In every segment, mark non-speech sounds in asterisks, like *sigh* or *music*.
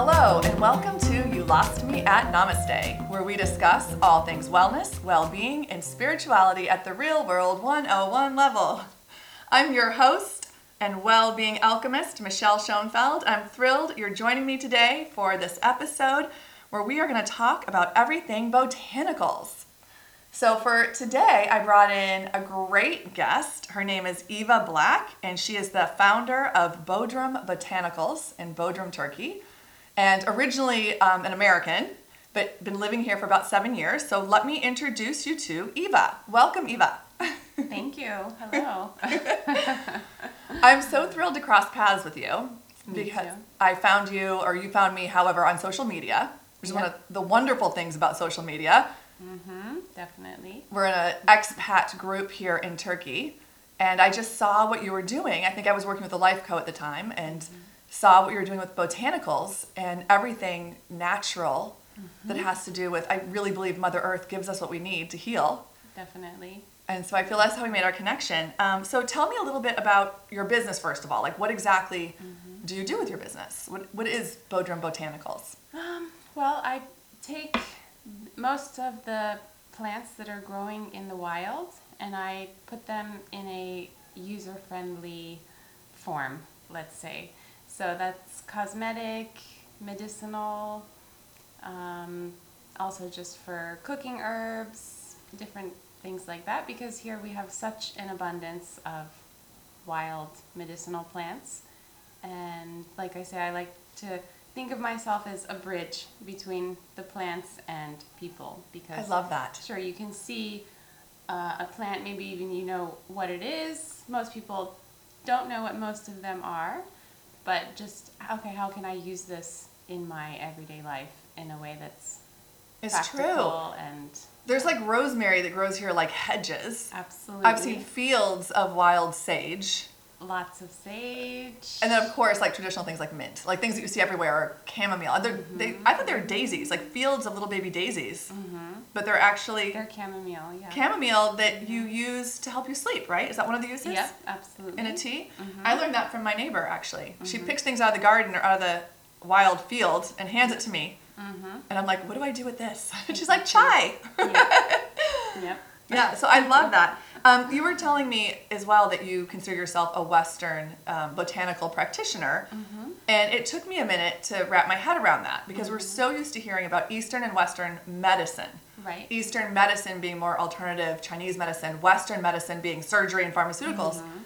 Hello, and welcome to You Lost Me at Namaste, where we discuss all things wellness, well being, and spirituality at the real world 101 level. I'm your host and well being alchemist, Michelle Schoenfeld. I'm thrilled you're joining me today for this episode where we are going to talk about everything botanicals. So, for today, I brought in a great guest. Her name is Eva Black, and she is the founder of Bodrum Botanicals in Bodrum, Turkey, and originally um, an American, but been living here for about seven years. So, let me introduce you to Eva. Welcome, Eva. Thank you. Hello. I'm so thrilled to cross paths with you because. I found you, or you found me, however, on social media, which is one of the wonderful things about social media. Mm-hmm, Definitely. We're in an expat group here in Turkey, and I just saw what you were doing. I think I was working with a life co at the time, and saw what you were doing with botanicals and everything natural that has to do with. I really believe Mother Earth gives us what we need to heal, Definitely. and so I feel that's how we made our connection. Um, so tell me a little bit about your business first of all. Like, what exactly do you do with your business? What what is Bodrum Botanicals? Um, well, I take most of the plants that are growing in the wild and I put them in a user friendly form, let's say. So that's cosmetic, medicinal, um, also just for cooking herbs, different things like that, because here we have such an abundance of wild medicinal plants. And like I say, I like to think of myself as a bridge between the plants and people because I love that. sure you can see uh, a plant, maybe even you know what it is. Most people don't know what most of them are, but just okay, how can I use this in my everyday life in a way that's It's true. and There's like rosemary that grows here like hedges. absolutely I've seen fields of wild sage. Lots of sage. And then, of course, like traditional things like mint, like things that you see everywhere are chamomile. They're, they, I thought they were daisies, like fields of little baby daisies, hmm but they're actually They're chamomile, yeah. chamomile that you use to help you sleep, right? Is that one of the uses? Yep, absolutely. In a tea? Mhm. I learned that from my neighbor, actually. She picks things out of the garden or out of the wild field and hands it to me. Mm-hmm. And I'm like, what do I do with this? And *laughs* she's like, chai. Yep. *laughs* yep. Yeah, so I love that. Um, you were telling me as well that you consider yourself a Western um, botanical practitioner, Mm-hmm. and it took me a minute to wrap my head around that because we're so used to hearing about Eastern and Western medicine. Right. Eastern medicine being more alternative Chinese medicine, Western medicine being surgery and pharmaceuticals. Mm-hmm.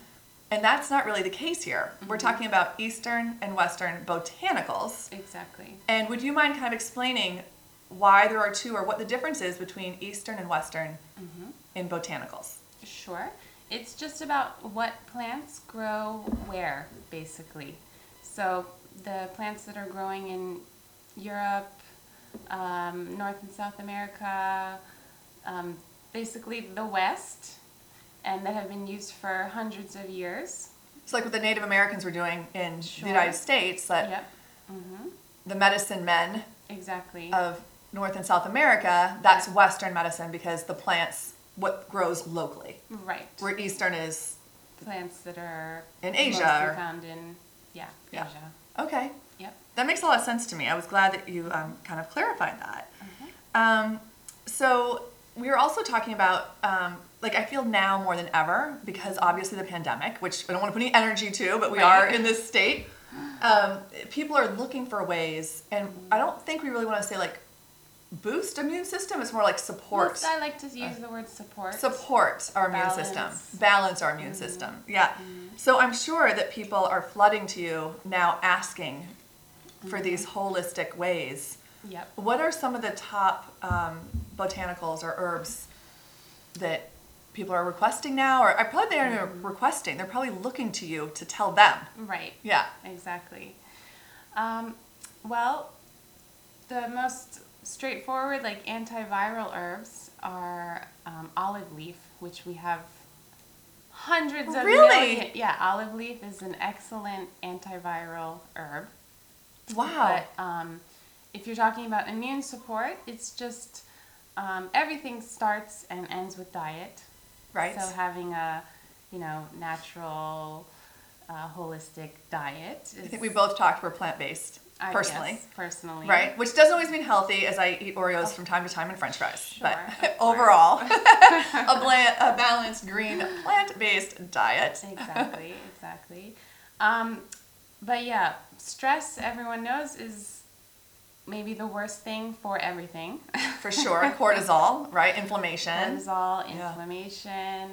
And that's not really the case here. We're talking about Eastern and Western botanicals. Exactly. And would you mind kind of explaining why there are two or what the difference is between Eastern and Western Mm-hmm. in botanicals? Sure. It's just about what plants grow where, basically. So the plants that are growing in Europe, um, North and South America, um, basically the West, and that have been used for hundreds of years. It's like what the Native Americans were doing in Sure. the United States, that Yep. Mm-hmm. the medicine men Exactly. of North and South America, that's Yeah. Western medicine because the plants, what grows locally. right. Where Eastern is, Plants that are In Asia found in yeah, Yeah. Asia. okay. Yep. That makes a lot of sense to me. I was glad that you um, kind of clarified that. Mhm. Um, so we were also talking about, um, like, I feel now more than ever because obviously the pandemic, which I don't want to put any energy to, but we Right. are in this state. Um, people are looking for ways, and I don't think we really want to say like boost immune system. It's more like support. I like to use the word support. support our immune system, Balance. balance our immune system. Yeah. So I'm sure that people are flooding to you now asking for these holistic ways. Yep. What are some of the top um, botanicals or herbs that people are requesting now? Or I probably they aren't even requesting. They're probably looking to you to tell them. Right. Yeah. Exactly. Um, well, the most straightforward, like antiviral herbs, are um, olive leaf, which we have hundreds of Really? million- Yeah, olive leaf is an excellent antiviral herb. Wow. But um, if you're talking about immune support, it's just um, everything starts and ends with diet. right. So having a, you know, natural, uh, holistic diet. Is, I think we both talked we're plant based. I personally. guess, personally. Right, which doesn't always mean healthy, as I eat Oreos from time to time and French fries. Sure, but of *laughs* course. overall, *laughs* a, bland, a balanced green plant-based diet. Exactly, exactly. Um, but yeah, stress, everyone knows, is maybe the worst thing for everything. For sure, cortisol, *laughs* right? Inflammation. Cortisol, Yeah. inflammation,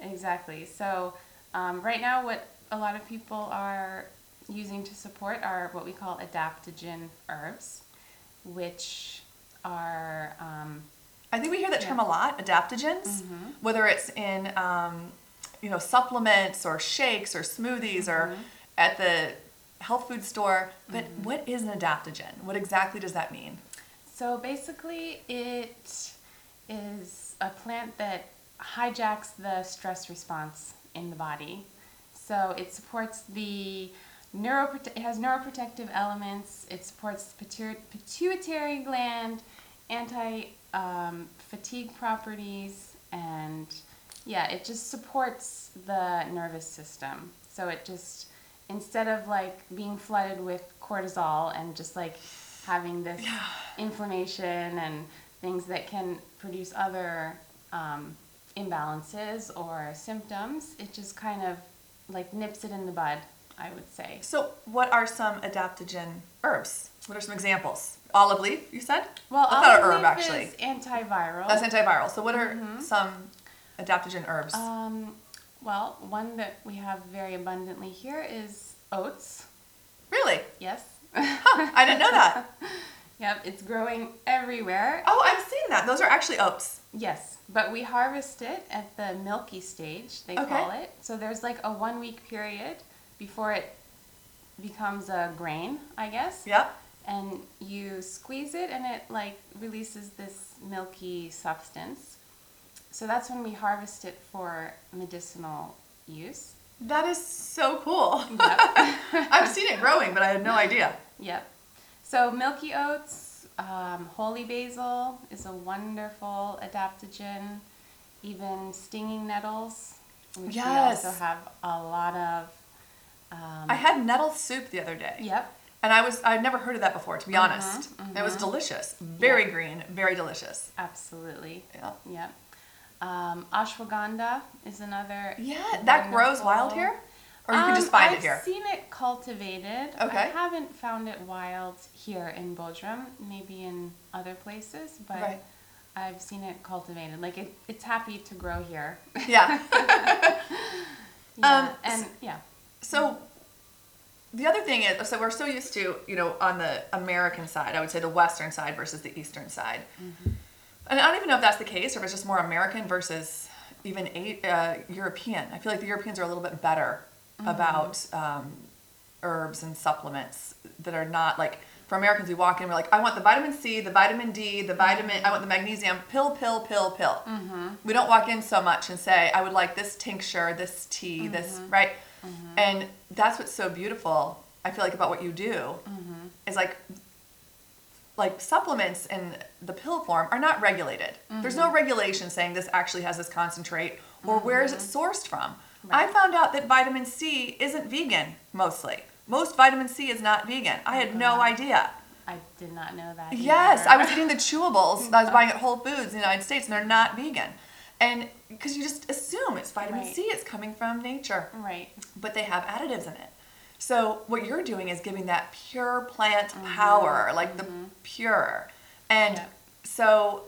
exactly. So um, right now, what a lot of people are using to support are what we call adaptogen herbs, which are um, I think we hear that term a lot, adaptogens, Mm-hmm. whether it's in um, you know supplements or shakes or smoothies or Mm-hmm. at the health food store. But what is an adaptogen? What exactly does that mean? So basically, it is a plant that hijacks the stress response in the body. So it supports the neuroprote- it has neuroprotective elements. It supports the pituitary gland, anti um, fatigue properties, and yeah, it just supports the nervous system. So it just instead of like being flooded with cortisol and just like having this inflammation and things that can produce other um, imbalances or symptoms, it just kind of like nips it in the bud, I would say. So, what are some adaptogen herbs? What are some examples? Olive leaf, you said? Well, That's not an olive herb, actually. is antiviral. That's antiviral. So, what are some adaptogen herbs? um, well, one that we have very abundantly here is oats. really? Yes. Huh, I didn't know that. *laughs* Yep, it's growing everywhere. Oh, I've seen that. Those are actually oats. Yes, but we harvest it at the milky stage, they Okay. call it. So there's like a one week period before it becomes a grain, I guess. Yep. And you squeeze it and it like releases this milky substance. So that's when we harvest it for medicinal use. That is so cool. Yep. *laughs* I've seen it growing, but I had no idea. Yep. So milky oats, um, holy basil is a wonderful adaptogen. Even stinging nettles, which Yes. we also have a lot of. Um, I had nettle soup the other day. Yep. And I was I'd never heard of that before, to be Mhm, honest. It was delicious. Very green, very delicious. Absolutely. Yeah. Yep. Um, ashwagandha is another. Yeah, that grows wild here? Or you can just Um, find I've it here. I've seen it cultivated. Okay. I haven't found it wild here in Bodrum, maybe in other places, but Right. I've seen it cultivated. Like it, it's happy to grow here. Yeah. *laughs* *laughs* Yeah, Um, and yeah. So the other thing is, so we're so used to, you know, on the American side, I would say the Western side versus the Eastern side. Mm-hmm. And I don't even know if that's the case or if it's just more American versus even a, uh, European. I feel like the Europeans are a little bit better mm-hmm. about um, herbs and supplements that are not like, for Americans, we walk in, we're like, I want the vitamin C, the vitamin D, the mm-hmm. vitamin, I want the magnesium, pill, pill, pill, pill. We don't walk in so much and say, I would like this tincture, this tea, this, right? Mm-hmm. And that's what's so beautiful, I feel like, about what you do mm-hmm. is like, like supplements in the pill form are not regulated. There's no mm-hmm. regulation saying this actually has this concentrate or where is it sourced from. I found out that vitamin C isn't vegan mostly. Most vitamin C is not vegan. I had no idea. I did not know that. Yes. I was eating the *laughs* chewables I was buying at Whole Foods in the United States, and they're not vegan. And because you just assume it's vitamin Right. C, it's coming from nature, Right. but they have additives in it. So what you're doing is giving that pure plant mm-hmm. power, like the mm-hmm. pure. And Yeah. so,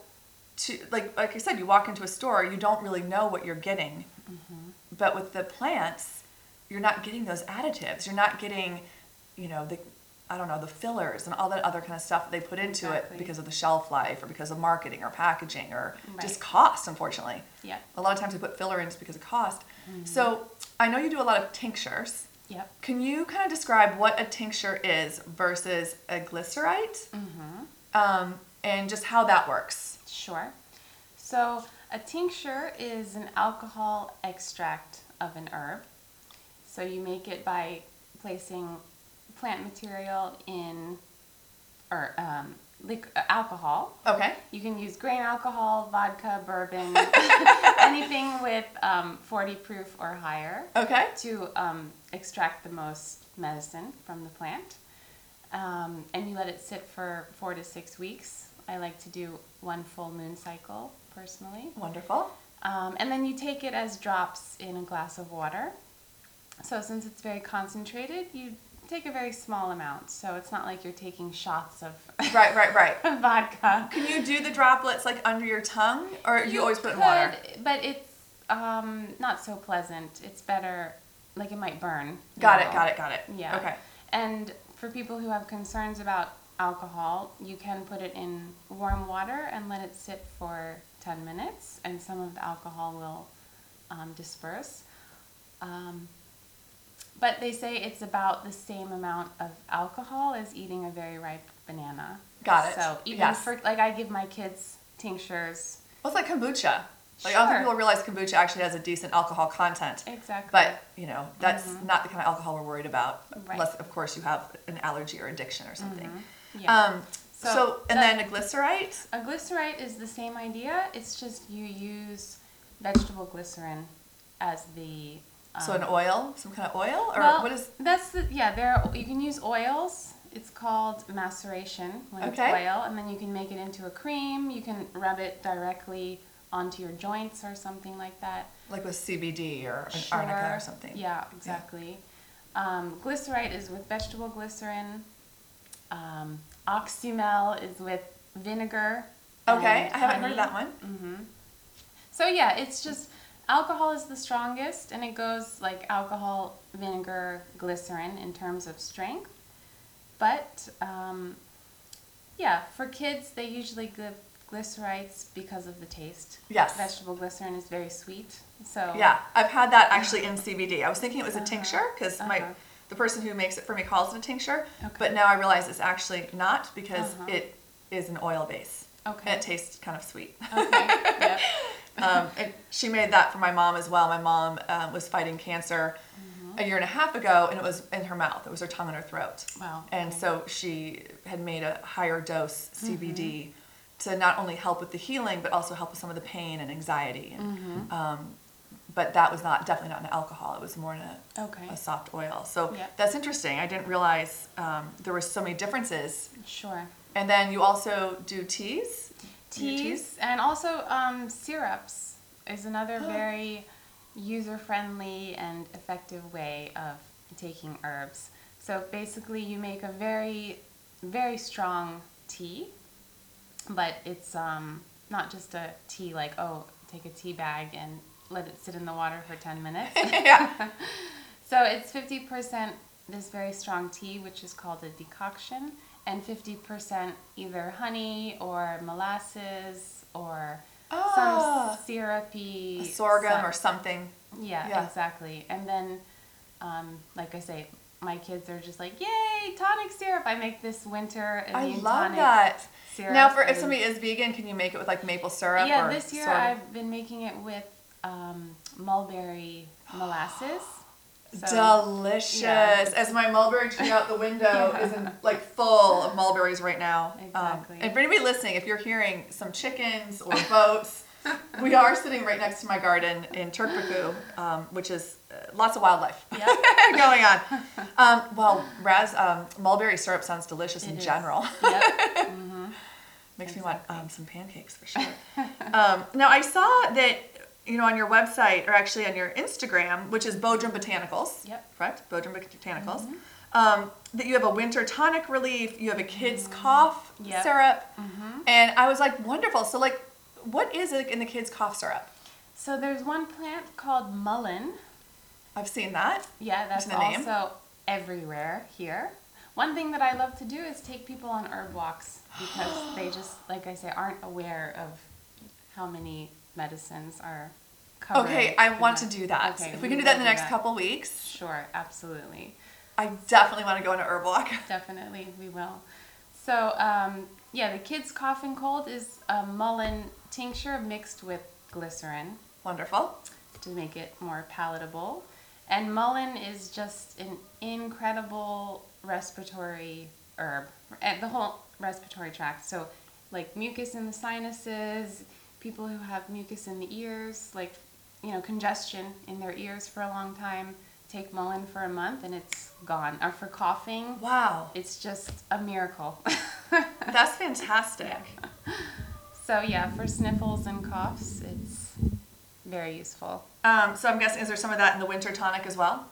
to like like I said, you walk into a store, you don't really know what you're getting. Mm-hmm. But with the plants, you're not getting those additives. You're not getting, you know, the I don't know, the fillers and all that other kind of stuff that they put into Exactly. it because of the shelf life or because of marketing or packaging or just Right. cost, unfortunately. Yeah. A lot of times they put filler in just because of cost. So I know you do a lot of tinctures. Yep. Can you kind of describe what a tincture is versus a glycerite? Um, and just how that works? Sure. So a tincture is an alcohol extract of an herb. So you make it by placing plant material in or um, lic- uh, alcohol. Okay. You can use grain alcohol, vodka, bourbon, *laughs* anything with um, 40 proof or higher Okay. to um, extract the most medicine from the plant. um, and you let it sit for four to six weeks. I like to do one full moon cycle personally. Wonderful. Um, and then you take it as drops in a glass of water. So since it's very concentrated, you take a very small amount. So it's not like you're taking shots of Right, right, right. *laughs* vodka. Can you do the droplets like under your tongue, or you, always put it in water? could, But it's um, not so pleasant. It's better, like it might burn. you Got it, know. got it, got it. Yeah. Okay. And for people who have concerns about alcohol, you can put it in warm water and let it sit for 10 minutes, and some of the alcohol will um, disperse. Um, but they say it's about the same amount of alcohol as eating a very ripe banana. Got it. So even Yes. for like I give my kids tinctures. Well, it's like kombucha. Like I don't think people realize kombucha actually has a decent alcohol content. Exactly. But you know, that's not the kind of alcohol we're worried about, Mm-hmm. Right. Mm-hmm. unless of course you have an allergy or addiction or something. yeah. Um, so, So and the- then a glycerite. A glycerite is the same idea. It's just you use vegetable glycerin as the. So um, an oil, some kind of oil, or well, what is? that's the yeah. There are, you can use oils. It's called maceration when Okay. it's oil, and then you can make it into a cream. You can rub it directly onto your joints or something like that. Like with CBD or an arnica or something. Yeah, exactly. Um, glycerite is with vegetable glycerin. Um, oxymel is with vinegar. Okay, I haven't heard of that one. hmm So yeah, it's just alcohol is the strongest, and it goes like alcohol, vinegar, glycerin in terms of strength. But um, yeah, for kids, they usually give glycerites because of the taste. Yes. Vegetable glycerin is very sweet, so Yeah, I've had that actually in CBD. I was thinking it was a Uh-huh. tincture because my Uh-huh. the person who makes it for me calls it a tincture, Okay. but now I realize it's actually not because Uh-huh. it is an oil base. Okay. And it tastes kind of sweet. Okay. yep. *laughs* um, and she made that for my mom as well. My mom um, was fighting cancer Mm-hmm. a year and a half ago, and it was in her mouth. It was her tongue and her throat. Wow. And okay. so she had made a higher dose CBD Mm-hmm. to not only help with the healing, but also help with some of the pain and anxiety. And, Mm-hmm. um, but that was not definitely not an alcohol. It was more in a, Okay. a soft oil. So Yeah. that's interesting. I didn't realize um, there were so many differences. Sure. And then you also do teas. Teas and also um, syrups is another Oh. very user-friendly and effective way of taking herbs. So basically, you make a very, very strong tea, but it's um, not just a tea like oh, take a tea bag and let it sit in the water for ten minutes. *laughs* yeah. *laughs* So it's 50% this very strong tea, which is called a decoction, and 50% either honey or molasses or Ah. some syrupy. A sorghum some- or something. Yeah, yeah. exactly. And then, um, like I say, my kids are just like, yay, tonic syrup. I make this winter I love tonic that. syrup. Now, for if somebody is vegan, can you make it with like maple syrup? yeah, or this year sorghum? I've been making it with um, mulberry molasses. So- Delicious. Yeah. As my mulberry tree out the window *laughs* is in, like full of mulberries right now. Um, Exactly. and for anybody listening, if you're hearing some chickens or *laughs* boats, we are sitting right next to my garden in Turkbuku, um, which is uh, lots of wildlife *laughs* Yep. going on. Um, well, ras um, mulberry syrup sounds delicious in It is. general. Yep. Makes me want um, some pancakes for sure. um, now I saw that you know on your website or actually on your Instagram, which is Bodrum Botanicals. Yep. Mm-hmm. Correct, Bodrum Botanicals. Um, that you have a winter tonic relief. You have a kids cough Mm-hmm. Yep. Mm-hmm. syrup, and I was like, wonderful. So like, what is it in the kids cough syrup? So there's one plant called mullein. I've seen that. Yeah, that's the name? also everywhere here. One thing that I love to do is take people on herb walks because they just, like I say, aren't aware of how many medicines are covered. Okay, I want to do that. Okay, if we we can do that in the next couple weeks, Sure, absolutely. I definitely want to go on a herb walk. *laughs* Definitely, we will. So, um, yeah, the kids' cough and cold is a mullein tincture mixed with glycerin. Wonderful. to make it more palatable. And mullein is just an incredible respiratory herb, and the whole respiratory tract. So, like mucus in the sinuses, people who have mucus in the ears, like, you know, congestion in their ears for a long time, take mullein for a month and it's gone. Or for coughing, Wow. it's just a miracle. *laughs* That's fantastic. *laughs* so yeah, for sniffles and coughs, it's very useful. Um, so I'm guessing, is there some of that in the winter tonic as well?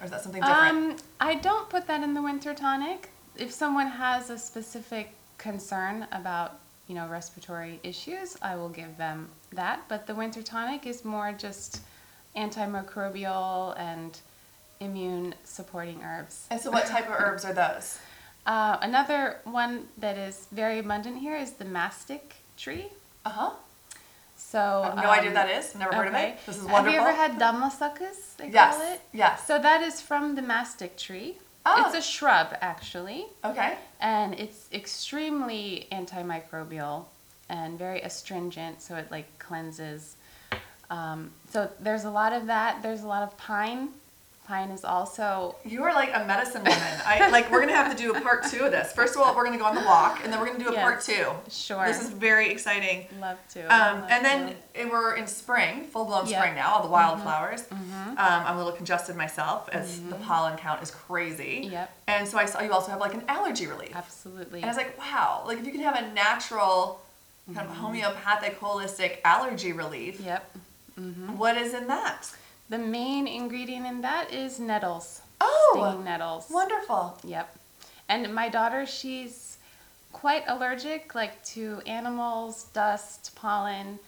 Or is that something different? Um, I don't put that in the winter tonic. If someone has a specific concern about, you know, respiratory issues, I will give them that. But the winter tonic is more just antimicrobial and immune supporting herbs. and so what type of herbs are those? *laughs* Uh, another one that is very abundant here is the mastic tree. Uh-huh. So I have no idea um, what that is. Never heard of it. This is wonderful. Have you ever had damla sakızı? They Yes. call it. Yes. So that is from the mastic tree. Oh. It's a shrub actually, Okay. and it's extremely antimicrobial and very astringent. So it like cleanses. Um, so there's a lot of that. There's a lot of pine. Pine is also You are like a medicine woman. I like we're gonna have to do a part two of this. First of all, we're gonna go on the walk, and then we're gonna do a part two. sure. This is very exciting. love to. Um, love and then to. we're in spring, full blown Yep. Mm-hmm. spring now, all the wildflowers. Um, I'm a little congested myself as the pollen count is crazy. Yep. And so I saw you also have like an allergy relief. absolutely. And I was like, wow, like if you can have a natural, kind of homeopathic, holistic allergy relief, yep. what is in that? The main ingredient in that is nettles. Oh, Stinging nettles. wonderful. Yep. And my daughter, she's quite allergic, like to animals, dust, pollen.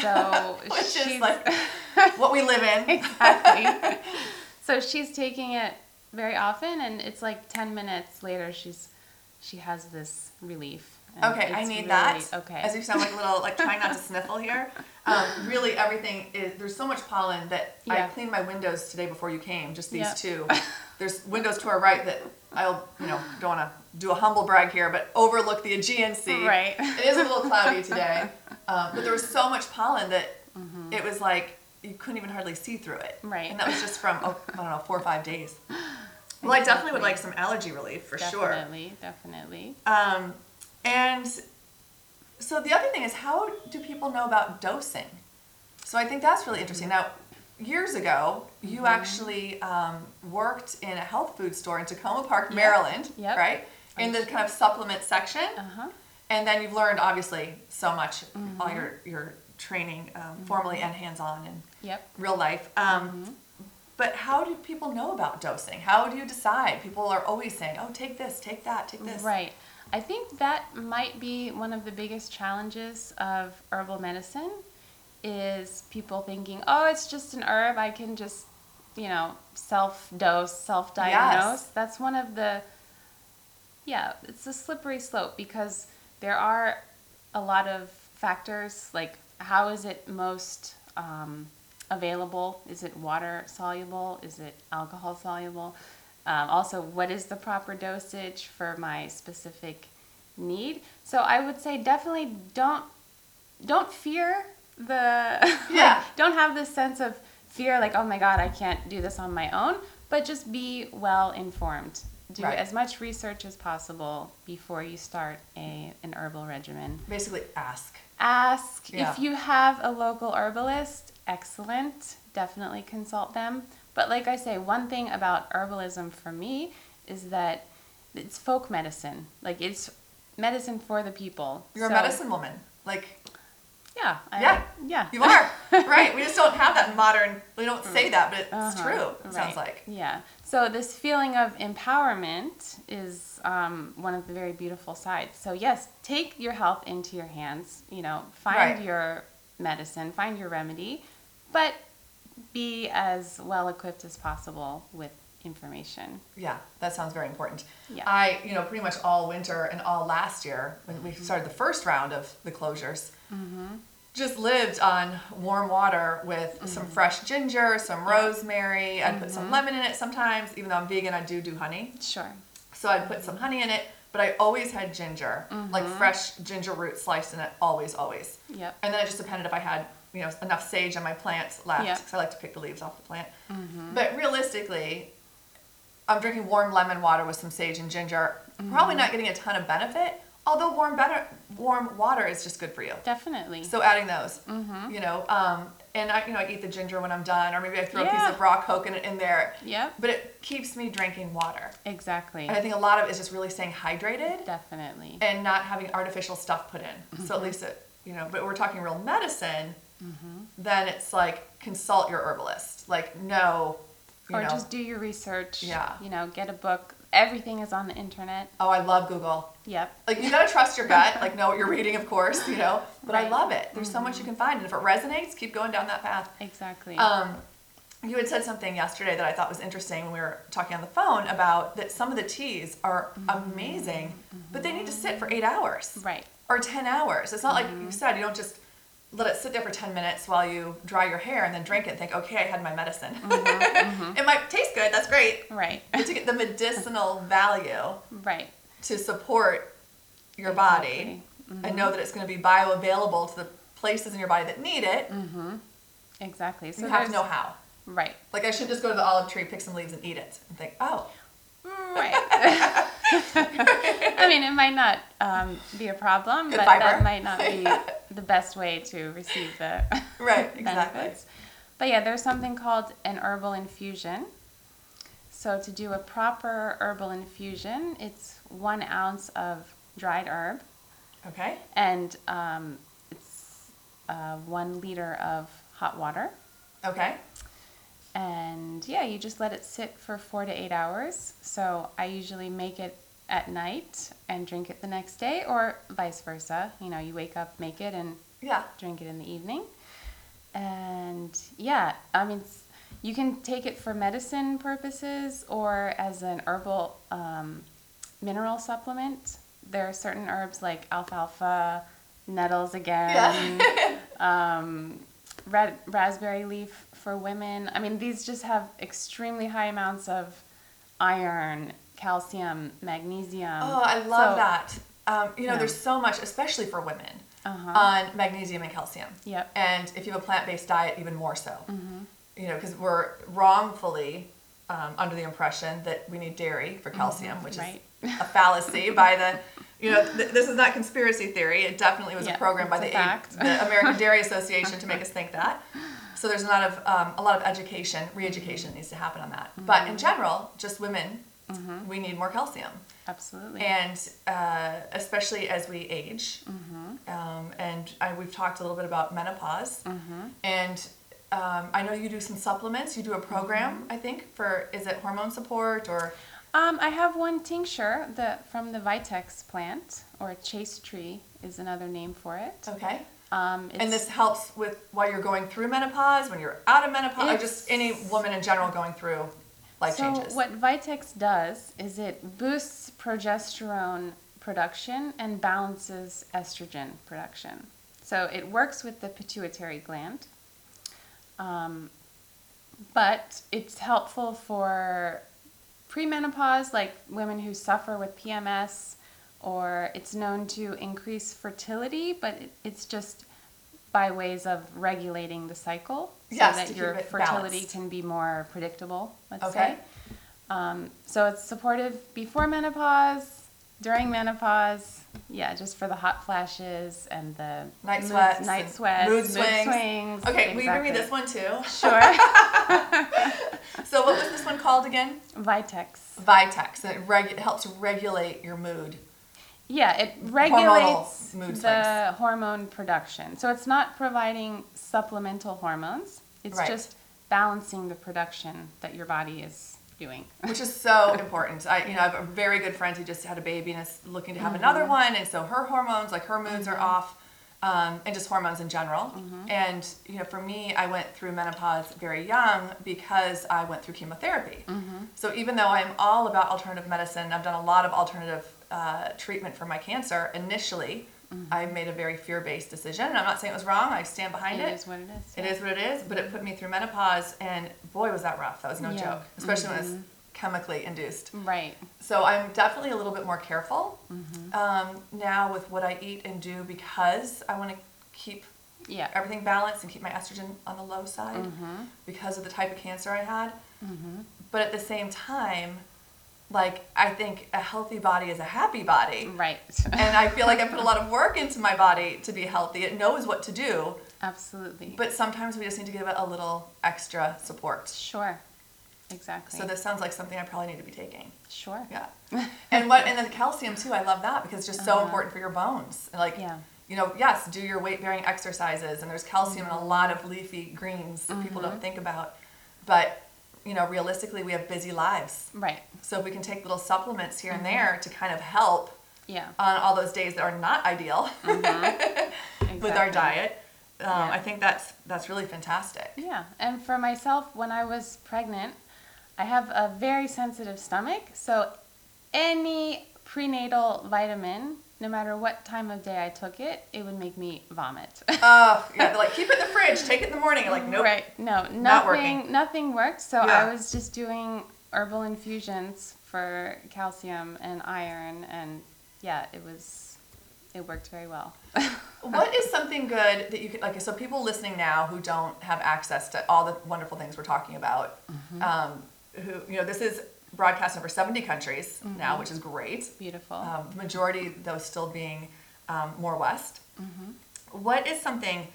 So *laughs* Which she's is like *laughs* what we live in. exactly. *laughs* so she's taking it very often, and it's like ten minutes later, she's she has this relief. And Okay, I need really- that. Okay. As you sound like a little, like trying not to sniffle here. *laughs* Um, really, everything is, there's so much pollen that I cleaned my windows today before you came, just these Yep. two. *laughs* There's windows to our right that I'll, you know, don't want to do a humble brag here, but overlook the Aegean Sea. Right. It is a little cloudy *laughs* today, um, but there was so much pollen that it was like you couldn't even hardly see through it. Mm-hmm. Right. And that was just from, oh, I don't know, four or five days. Well, I definitely would like some allergy relief for sure. definitely, definitely. Um, and so the other thing is, how do people know about dosing? So I think that's really interesting. Now, years ago, you Mm-hmm. actually um, worked in a health food store in Takoma Park, Maryland, Yep. right? In the kind of supplement section. Uh huh. And then you've learned, obviously, so much, all Mm-hmm. your, your training, um, formally and hands on and Yep. real life. Um, But how do people know about dosing? How do you decide? People are always saying, oh, take this, take that, take this. Right. I think that might be one of the biggest challenges of herbal medicine is people thinking, "Oh, it's just an herb. I can just, you know, self-dose, self-diagnose." Yes. That's one of the Yeah, it's a slippery slope because there are a lot of factors like how is it most um, available? Is it water soluble? Is it alcohol soluble? Um, also, what is the proper dosage for my specific need? So I would say definitely don't don't fear the *laughs* Yeah. don't have this sense of fear like oh my god I can't do this on my own, but just be well informed. Do Right. as much research as possible before you start a an herbal regimen Basically, ask. ask Yeah. if you have a local herbalist excellent definitely consult them but like i say one thing about herbalism for me is that it's folk medicine like it's medicine for the people You're So- a medicine woman. Like, yeah I, Yeah. yeah you are. *laughs* right. We just don't have that modern, we don't say that, but it's Uh-huh, true, it sounds like. Yeah. So this feeling of empowerment is um, one of the very beautiful sides. So yes, take your health into your hands. You know, find Right. your medicine, find your remedy, but be as well equipped as possible with information. Yeah, that sounds very important. Yeah. I, you know, pretty much all winter and all last year, when we started the first round of the closures, mm-hmm. just lived on warm water with mm-hmm. some fresh ginger, some rosemary. I'd put some mm-hmm. lemon in it sometimes. Even though I'm vegan, I do do honey. Sure. So I'd put some honey in it, but I always had ginger, like fresh ginger root sliced in it, always, always. Yep. And then it just depended if I had, you know, enough sage on my plants left, Yeah. because I like to pick the leaves off the plant. But realistically, I'm drinking warm lemon water with some sage and ginger. Probably not getting a ton of benefit, although warm better warm water is just good for you. Definitely. So adding those, you know, um, and I, you know, I eat the ginger when I'm done, or maybe I throw a piece of raw coconut in there. Yep. But it keeps me drinking water. Exactly. And I think a lot of it is just really staying hydrated Definitely. and not having artificial stuff put in. Mm-hmm. So at least it, you know, but we're talking real medicine, Mm-hmm. then it's like consult your herbalist. Like, no, or know, just do your research. Yeah. You know, get a book. Everything is on the internet. oh, I love Google. Yep. Like, you gotta trust your gut, like, know what you're reading, of course, you know, *laughs* but I love it. There's so much you can find. And if it resonates, keep going down that path. Exactly. Um, you had said something yesterday that I thought was interesting when we were talking on the phone about that some of the teas are amazing, but they need to sit for eight hours right. or 10 hours. It's not like you said, you don't just let it sit there for 10 minutes while you dry your hair and then drink it and think, okay, I had my medicine. Mm-hmm, mm-hmm. *laughs* it might taste good, that's great. Right. *laughs* But to get the medicinal value Right. to support your body Exactly. Mm-hmm. and know that it's going to be bioavailable to the places in your body that need it, Exactly. So you have to know how. Right. Like I should just go to the olive tree, pick some leaves, and eat it, and think, oh, Right. *laughs* *laughs* I mean, it might not um, be a problem, Good but fiber. that might not be *laughs* the best way to receive the *laughs* right, exactly. benefits. But yeah, there's something called an herbal infusion. So to do a proper herbal infusion, it's one ounce of dried herb Okay, and um, it's uh, one liter of hot water. okay, And yeah, you just let it sit for four to eight hours. So I usually make it at night and drink it the next day, or vice versa. You know, you wake up, make it, and yeah, drink it in the evening. And yeah, I mean, you can take it for medicine purposes or as an herbal um, mineral supplement. There are certain herbs like alfalfa, nettles again, *laughs* um, red, raspberry leaf for women. I mean, these just have extremely high amounts of iron, calcium, magnesium. Oh, I love So- that. Um, you know, Yeah. there's so much, especially for women, Uh-huh. on magnesium and calcium. Yep. And if you have a plant-based diet, even more so. Mm-hmm. You know, because we're wrongfully um, under the impression that we need dairy for calcium, which Right. is a fallacy *laughs* by the. You know, th- this is not conspiracy theory. It definitely was Yeah, a program by the, A- the American Dairy *laughs* Association to make us think that. So there's a lot of um, a lot of education, re-education needs to happen on that. But Mm-hmm. in general, just women, we need more calcium Absolutely. and uh, especially as we age. Mm-hmm. Um, and I, we've talked a little bit about menopause. And um, I know you do some supplements. You do a program, Mm-hmm. I think, for is it hormone support or Um, I have one tincture the, from the Vitex plant, or chase tree is another name for it. okay? Um, And this helps with while you're going through menopause, when you're out of menopause, or just any woman in general going through life so changes. what Vitex does is it boosts progesterone production and balances estrogen production. So it works with the pituitary gland. Um, but it's helpful for premenopause, like women who suffer with PMS, or it's known to increase fertility, but it's just by ways of regulating the cycle so Yes, that your fertility balanced. can be more predictable, let's Okay. say. Um, so it's supportive before menopause, during menopause, yeah, just for the hot flashes and the Night mood- sweats night sweats, mood swings. swings. okay, will you bring me exactly. this one too? Sure. *laughs* So what was this one called again? Vitex. Vitex. It, reg- it helps regulate your mood. Yeah, it regulates mood the hormone production. So it's not providing supplemental hormones. It's Right. just balancing the production that your body is doing. *laughs* which is so important. I, you know, I have a very good friend who just had a baby and is looking to have Mm-hmm. another one, and so her hormones, like her moods, are off, um, and just hormones in general. Mm-hmm. And you know, for me, I went through menopause very young because I went through chemotherapy. Mm-hmm. So even though I'm all about alternative medicine, I've done a lot of alternative uh, treatment for my cancer. Initially, I made a very fear-based decision, and I'm not saying it was wrong. I stand behind Mm-hmm. It it. is what it is. It is what it is, but it put me through menopause, and boy, was that rough. That was no Yeah. joke, especially when it was chemically induced. Right. So I'm definitely a little bit more careful Mm-hmm. um, now with what I eat and do because I want to keep Yeah. everything balanced and keep my estrogen on the low side Mm-hmm. because of the type of cancer I had. But at the same time, like I think a healthy body is a happy body. Right. *laughs* and I feel like I put a lot of work into my body to be healthy. It knows what to do. Absolutely. but sometimes we just need to give it a little extra support. sure. Exactly. So this sounds like something I probably need to be taking. sure. Yeah. *laughs* and what and then calcium too, I love that because it's just so Uh-huh. important for your bones. Like Yeah. you know, yes, do your weight bearing exercises and there's calcium in a lot of leafy greens that people Mm-hmm. don't think about. But, you know, realistically we have busy lives. Right. So if we can take little supplements here Mm-hmm. and there to kind of help Yeah. on all those days that are not ideal *laughs* with our diet, um, Yeah. I think that's that's really fantastic. Yeah, and for myself, when I was pregnant, I have a very sensitive stomach, so any prenatal vitamin, no matter what time of day I took it, it would make me vomit. Oh, *laughs* yeah, like keep it in the fridge, take it in the morning. Like, nope. Right? No, Not nothing. working. Nothing worked. So Yeah. I was just doing herbal infusions for calcium and iron, and yeah, it was. It worked very well. *laughs* What is something good that you could like? So people listening now who don't have access to all the wonderful things we're talking about, Mm-hmm. um, who you know, this is broadcast in over seventy countries Mm-hmm. now, which is great. Beautiful. Um, the majority, though, still being um, more west. Mm-hmm. What is something?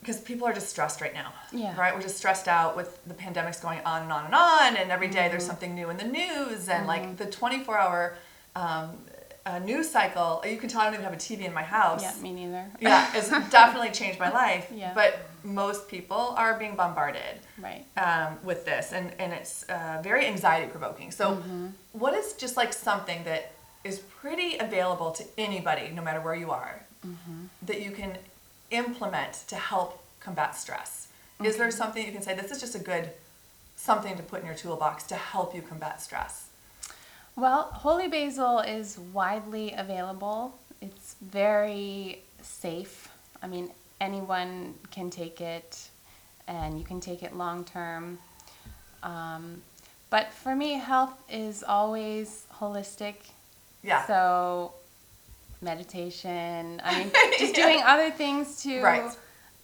Because people are just stressed right now, Yeah. right? We're just stressed out with the pandemics going on and on and on, and every day Mm-hmm. there's something new in the news, and like the 24 hour um, uh, news cycle. You can tell I don't even have a TV in my house yeah, me neither. yeah, it's *laughs* definitely changed my life. Yeah. But most people are being bombarded Right. um, with this, and and it's uh, very anxiety provoking. So, Mm-hmm. what is just like something that is pretty available to anybody, no matter where you are, Mm-hmm. that you can implement to help combat stress? Is there something you can say? This is just a good something to put in your toolbox to help you combat stress. Well, holy basil is widely available. It's very safe. I mean, anyone can take it, and you can take it long term. Um, but for me, health is always holistic. Yeah. So, meditation. I mean, *laughs* just Yeah. doing other things to, Right.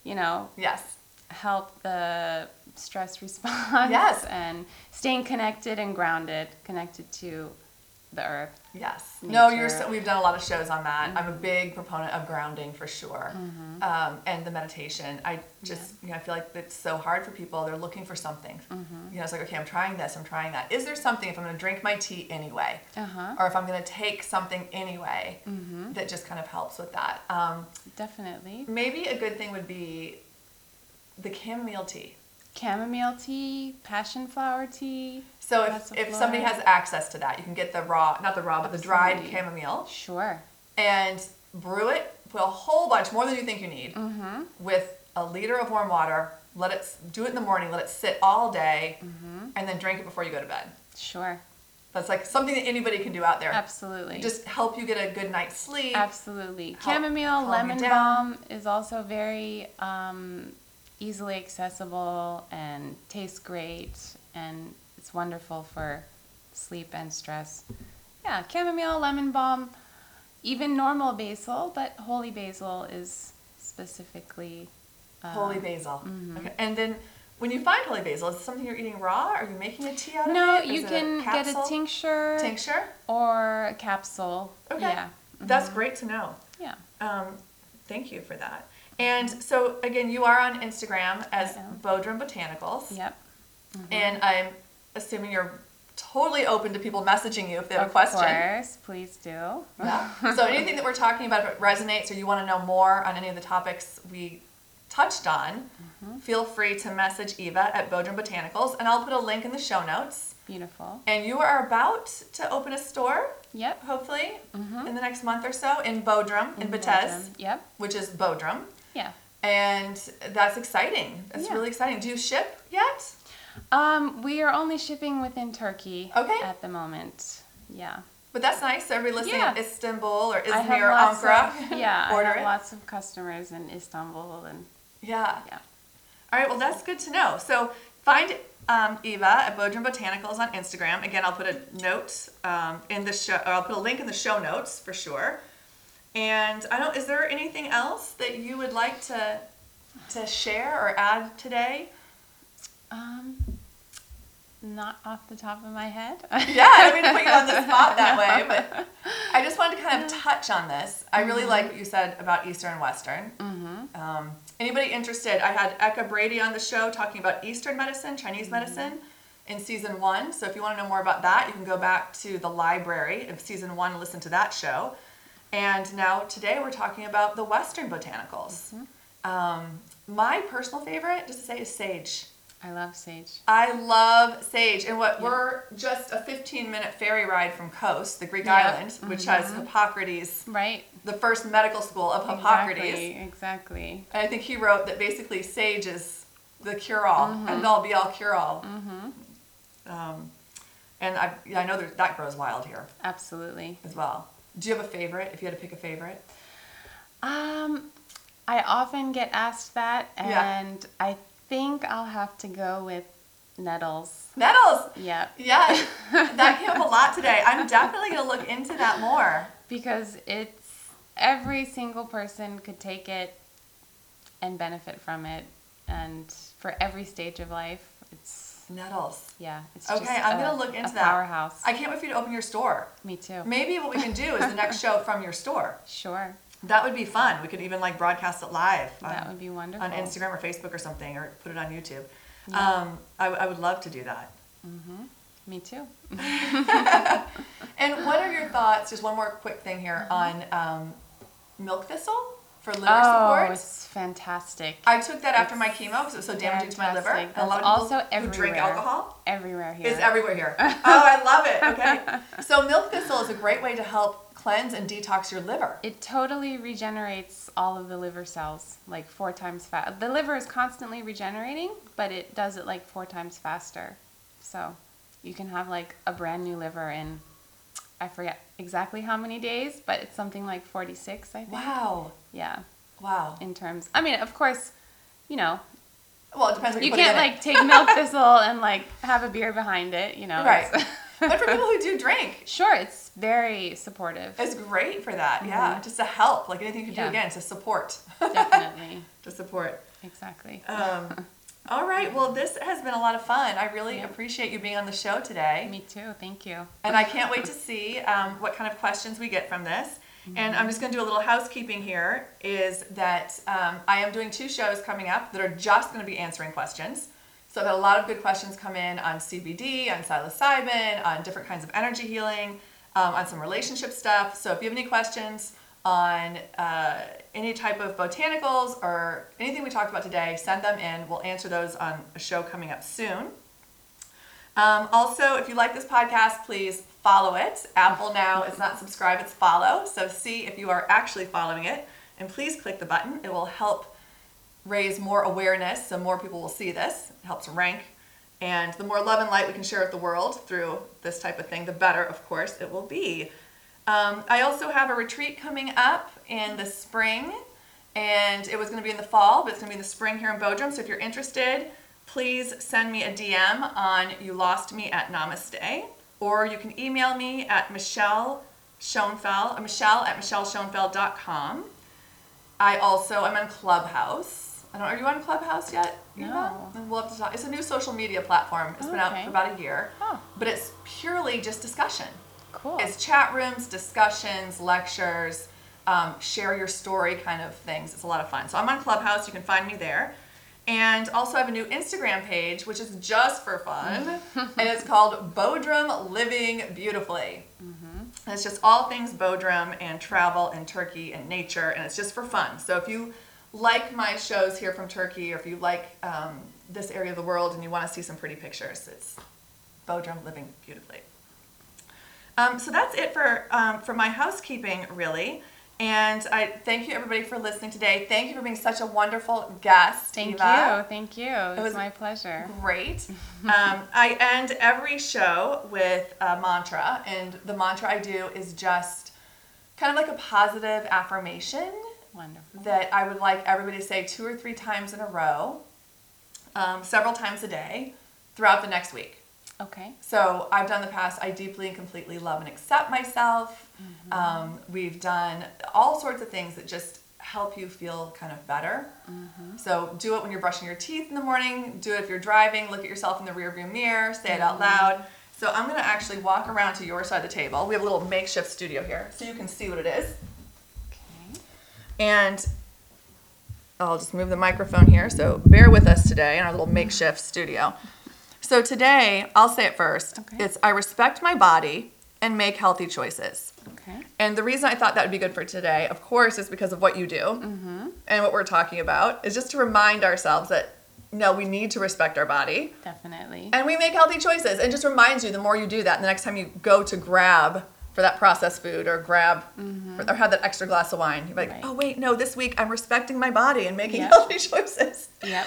you know, yes. help the stress response. Yes. *laughs* And staying connected and grounded, connected to the earth. Yes. No, you're. So, we've done a lot of shows on that. I'm a big proponent of grounding for sure, um, and the meditation. I just, you know, I feel like it's so hard for people. They're looking for something. You know, it's like, okay, I'm trying this. I'm trying that. Is there something if I'm going to drink my tea anyway, Uh huh. or if I'm going to take something anyway, that just kind of helps with that? Um, Definitely. maybe a good thing would be the chamomile tea. Chamomile tea, passion flower tea. So if, if somebody has access to that, you can get the raw, not the raw, but the dried Absolutely. chamomile. Sure. and brew it. Put a whole bunch, more than you think you need, Mm-hmm. with a liter of warm water. Let it do it in the morning. Let it sit all day, Mm-hmm. and then drink it before you go to bed. Sure. That's like something that anybody can do out there. Absolutely. Just help you get a good night's sleep. Absolutely. help Chamomile lemon balm is also very um, easily accessible and tastes great, and it's wonderful for sleep and stress. Yeah, chamomile lemon balm, even normal basil, but holy basil is specifically. uh, Holy basil. Mm-hmm. Okay. And then when you find holy basil, is it something you're eating raw? Are you making a tea out of it? No, it? Is you can get a tincture tincture. or a capsule. Okay. Yeah. That's great to know. Yeah. Um, thank you for that. And so again, you are on Instagram as Bodrum Botanicals. Yep. And I'm assuming you're totally open to people messaging you if they have of a question. course, please do. Yeah. *laughs* so anything that we're talking about, if it resonates or you want to know more on any of the topics we touched on, Mm-hmm. feel free to message Eva at Bodrum Botanicals, and I'll put a link in the show notes. Beautiful. And you are about to open a store, Yep. hopefully, Mhm. in the next month or so in Bodrum, in, In Belgium. Yep. which is Bodrum. Yeah. And that's exciting. That's Yeah. really exciting. Do you ship yet? Um, we are only shipping within Turkey Okay. at the moment. Yeah. But that's nice. So everybody listening Yeah. in Istanbul or Izmir, Ankara, of *laughs* yeah, order I have it. lots of customers in Istanbul and Yeah. yeah. All right. Well, that's good to know. So find um, Eva at Bodrum Botanicals on Instagram. Again, I'll put a note um, in the show, or I'll put a link in the show notes for sure. And I don't. Is there anything else that you would like to to share or add today? Um, not off the top of my head. *laughs* Yeah, I didn't mean to put you on the *laughs* spot that way, but I just wanted to kind of touch on this. I really like what you said about Eastern and Western. mm-hmm. Um, anybody interested? I had Eka Brady on the show talking about Eastern medicine, Chinese medicine, in season one. So if you want to know more about that, you can go back to the library of season one and listen to that show. And now today we're talking about the Western botanicals. Um, my personal favorite, just to say, is sage. I love sage. I love sage, and what Yeah. we're just a 15 minute ferry ride from Kos, the Greek Yeah. island, which has Hippocrates, Right? the first medical school of Hippocrates. Exactly. Exactly. And I think he wrote that basically sage is the cure all, and all be all cure all. Um, and I, I know that grows wild here Absolutely. as well. Do you have a favorite? If you had to pick a favorite, Um, I often get asked that, Yeah. and I think I'll have to go with nettles. nettles. Yep. Yeah, *laughs* that came up a lot today. I'm definitely gonna look into that more. Because it's every single person could take it and benefit from it, and for every stage of life, it's Nettles. yeah, it's Okay, just I'm a- gonna look into that. powerhouse. I can't wait for you to open your store. Me too. Maybe what we can do is the next *laughs* show from your store. Sure, That would be fun. We could even like broadcast it live that on, would be wonderful. on Instagram or Facebook or something, or put it on YouTube. Yeah. Um, I, I would love to do that. Me too. *laughs* *laughs* And what are your thoughts? Just one more quick thing here on um, milk thistle for liver oh, support. it's fantastic. I took that after my chemo because it was so damaging to my liver. And a lot of That's people also who drink alcohol. Everywhere here. It's everywhere here. *laughs* oh, I love it. Okay. *laughs* So milk thistle is a great way to help cleanse and detox your liver. It totally regenerates all of the liver cells like four times fast. The liver is constantly regenerating, but it does it like four times faster. So you can have like a brand new liver in, I forget exactly how many days, but it's something like 46, I think. Wow. Yeah, Wow. in terms, I mean, of course, you know, Well, it depends what you, you can't like take milk *laughs* thistle and like have a beer behind it, you know. Right. *laughs* but for people who do drink, sure, it's very supportive. it's great for that. Yeah, just to help, like anything you can do again to support, *laughs* Definitely. to support. Exactly. Um, all right. Well, this has been a lot of fun. I really Yeah. appreciate you being on the show today. Me too. Thank you. And I can't wait to see um, what kind of questions we get from this. And I'm just going to do a little housekeeping here is that um, I am doing two shows coming up that are just going to be answering questions. So I've had a lot of good questions come in on CBD, on psilocybin, on different kinds of energy healing, um, on some relationship stuff. So if you have any questions on uh, any type of botanicals or anything we talked about today, send them in. We'll answer those on a show coming up soon. Um, also, if you like this podcast, please follow it. Apple now is not subscribe, it's follow. So see if you are actually following it. And please click the button. It will help raise more awareness so more people will see this. It helps rank. And the more love and light we can share with the world through this type of thing, the better, of course, it will be. Um, I also have a retreat coming up in the spring, and it was going to be in the fall, but it's going to be in the spring here in Bodrum. So if you're interested, please send me a DM on You Lost Me at Namaste, or you can email me at Michelle Schoenfeld, uh, Michelle at michelleschoenfeld.com. I also am on Clubhouse. I don't. Are you on Clubhouse yet? No. We'll have to talk. It's a new social media platform. It's been out Okay. for about a year, Oh, but it's purely just discussion. Cool. It's chat rooms, discussions, lectures, um, share your story kind of things. It's a lot of fun. So I'm on Clubhouse. You can find me there. And also I have a new Instagram page, which is just for fun. *laughs* and it's called Bodrum Living Beautifully. And it's just all things Bodrum and travel and Turkey and nature. And it's just for fun. So if you like my shows here from Turkey, or if you like um, this area of the world and you want to see some pretty pictures, it's Bodrum Living Beautifully. Um, so that's it for um, for my housekeeping, really. And I thank you everybody for listening today. Thank you for being such a wonderful guest. Thank Eva. you. Thank you. It's was- my pleasure. Great. *laughs* um, I end every show with a mantra, and the mantra I do is just kind of like a positive affirmation Wonderful. that I would like everybody to say two or three times in a row, um, several times a day, throughout the next week. Okay. So I've done the past. I deeply and completely love and accept myself. Mm-hmm. Um, we've done all sorts of things that just help you feel kind of better. Mm-hmm. So do it when you're brushing your teeth in the morning. Do it if you're driving. Look at yourself in the rearview mirror. Say it out mm-hmm. loud. So I'm gonna actually walk around to your side of the table. We have a little makeshift studio here, so you can see what it is. Okay. And I'll just move the microphone here. So bear with us today in our little makeshift studio. So today, I'll say it first. Okay. It's I respect my body and make healthy choices. Okay. And the reason I thought that would be good for today, of course, is because of what you do Mm-hmm. and what we're talking about, is just to remind ourselves that no, we need to respect our body Definitely. and we make healthy choices. And just reminds you the more you do that, the next time you go to grab for that processed food or grab or have that extra glass of wine, you're like, Mm-hmm. Right. oh, wait, no, this week I'm respecting my body and making Yep. healthy *laughs* choices. Yep.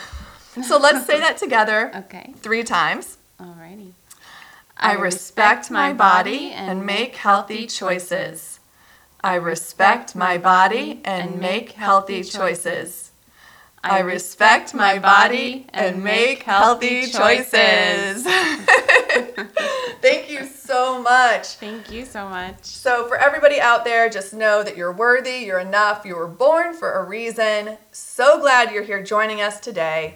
So let's say *laughs* that together Okay. three times. Alrighty. I respect my body and make healthy choices. I respect my body and make healthy choices. I respect my body and make healthy choices. *laughs* Thank you so much. Thank you so much. So, for everybody out there, just know that you're worthy, you're enough, you were born for a reason. So glad you're here joining us today.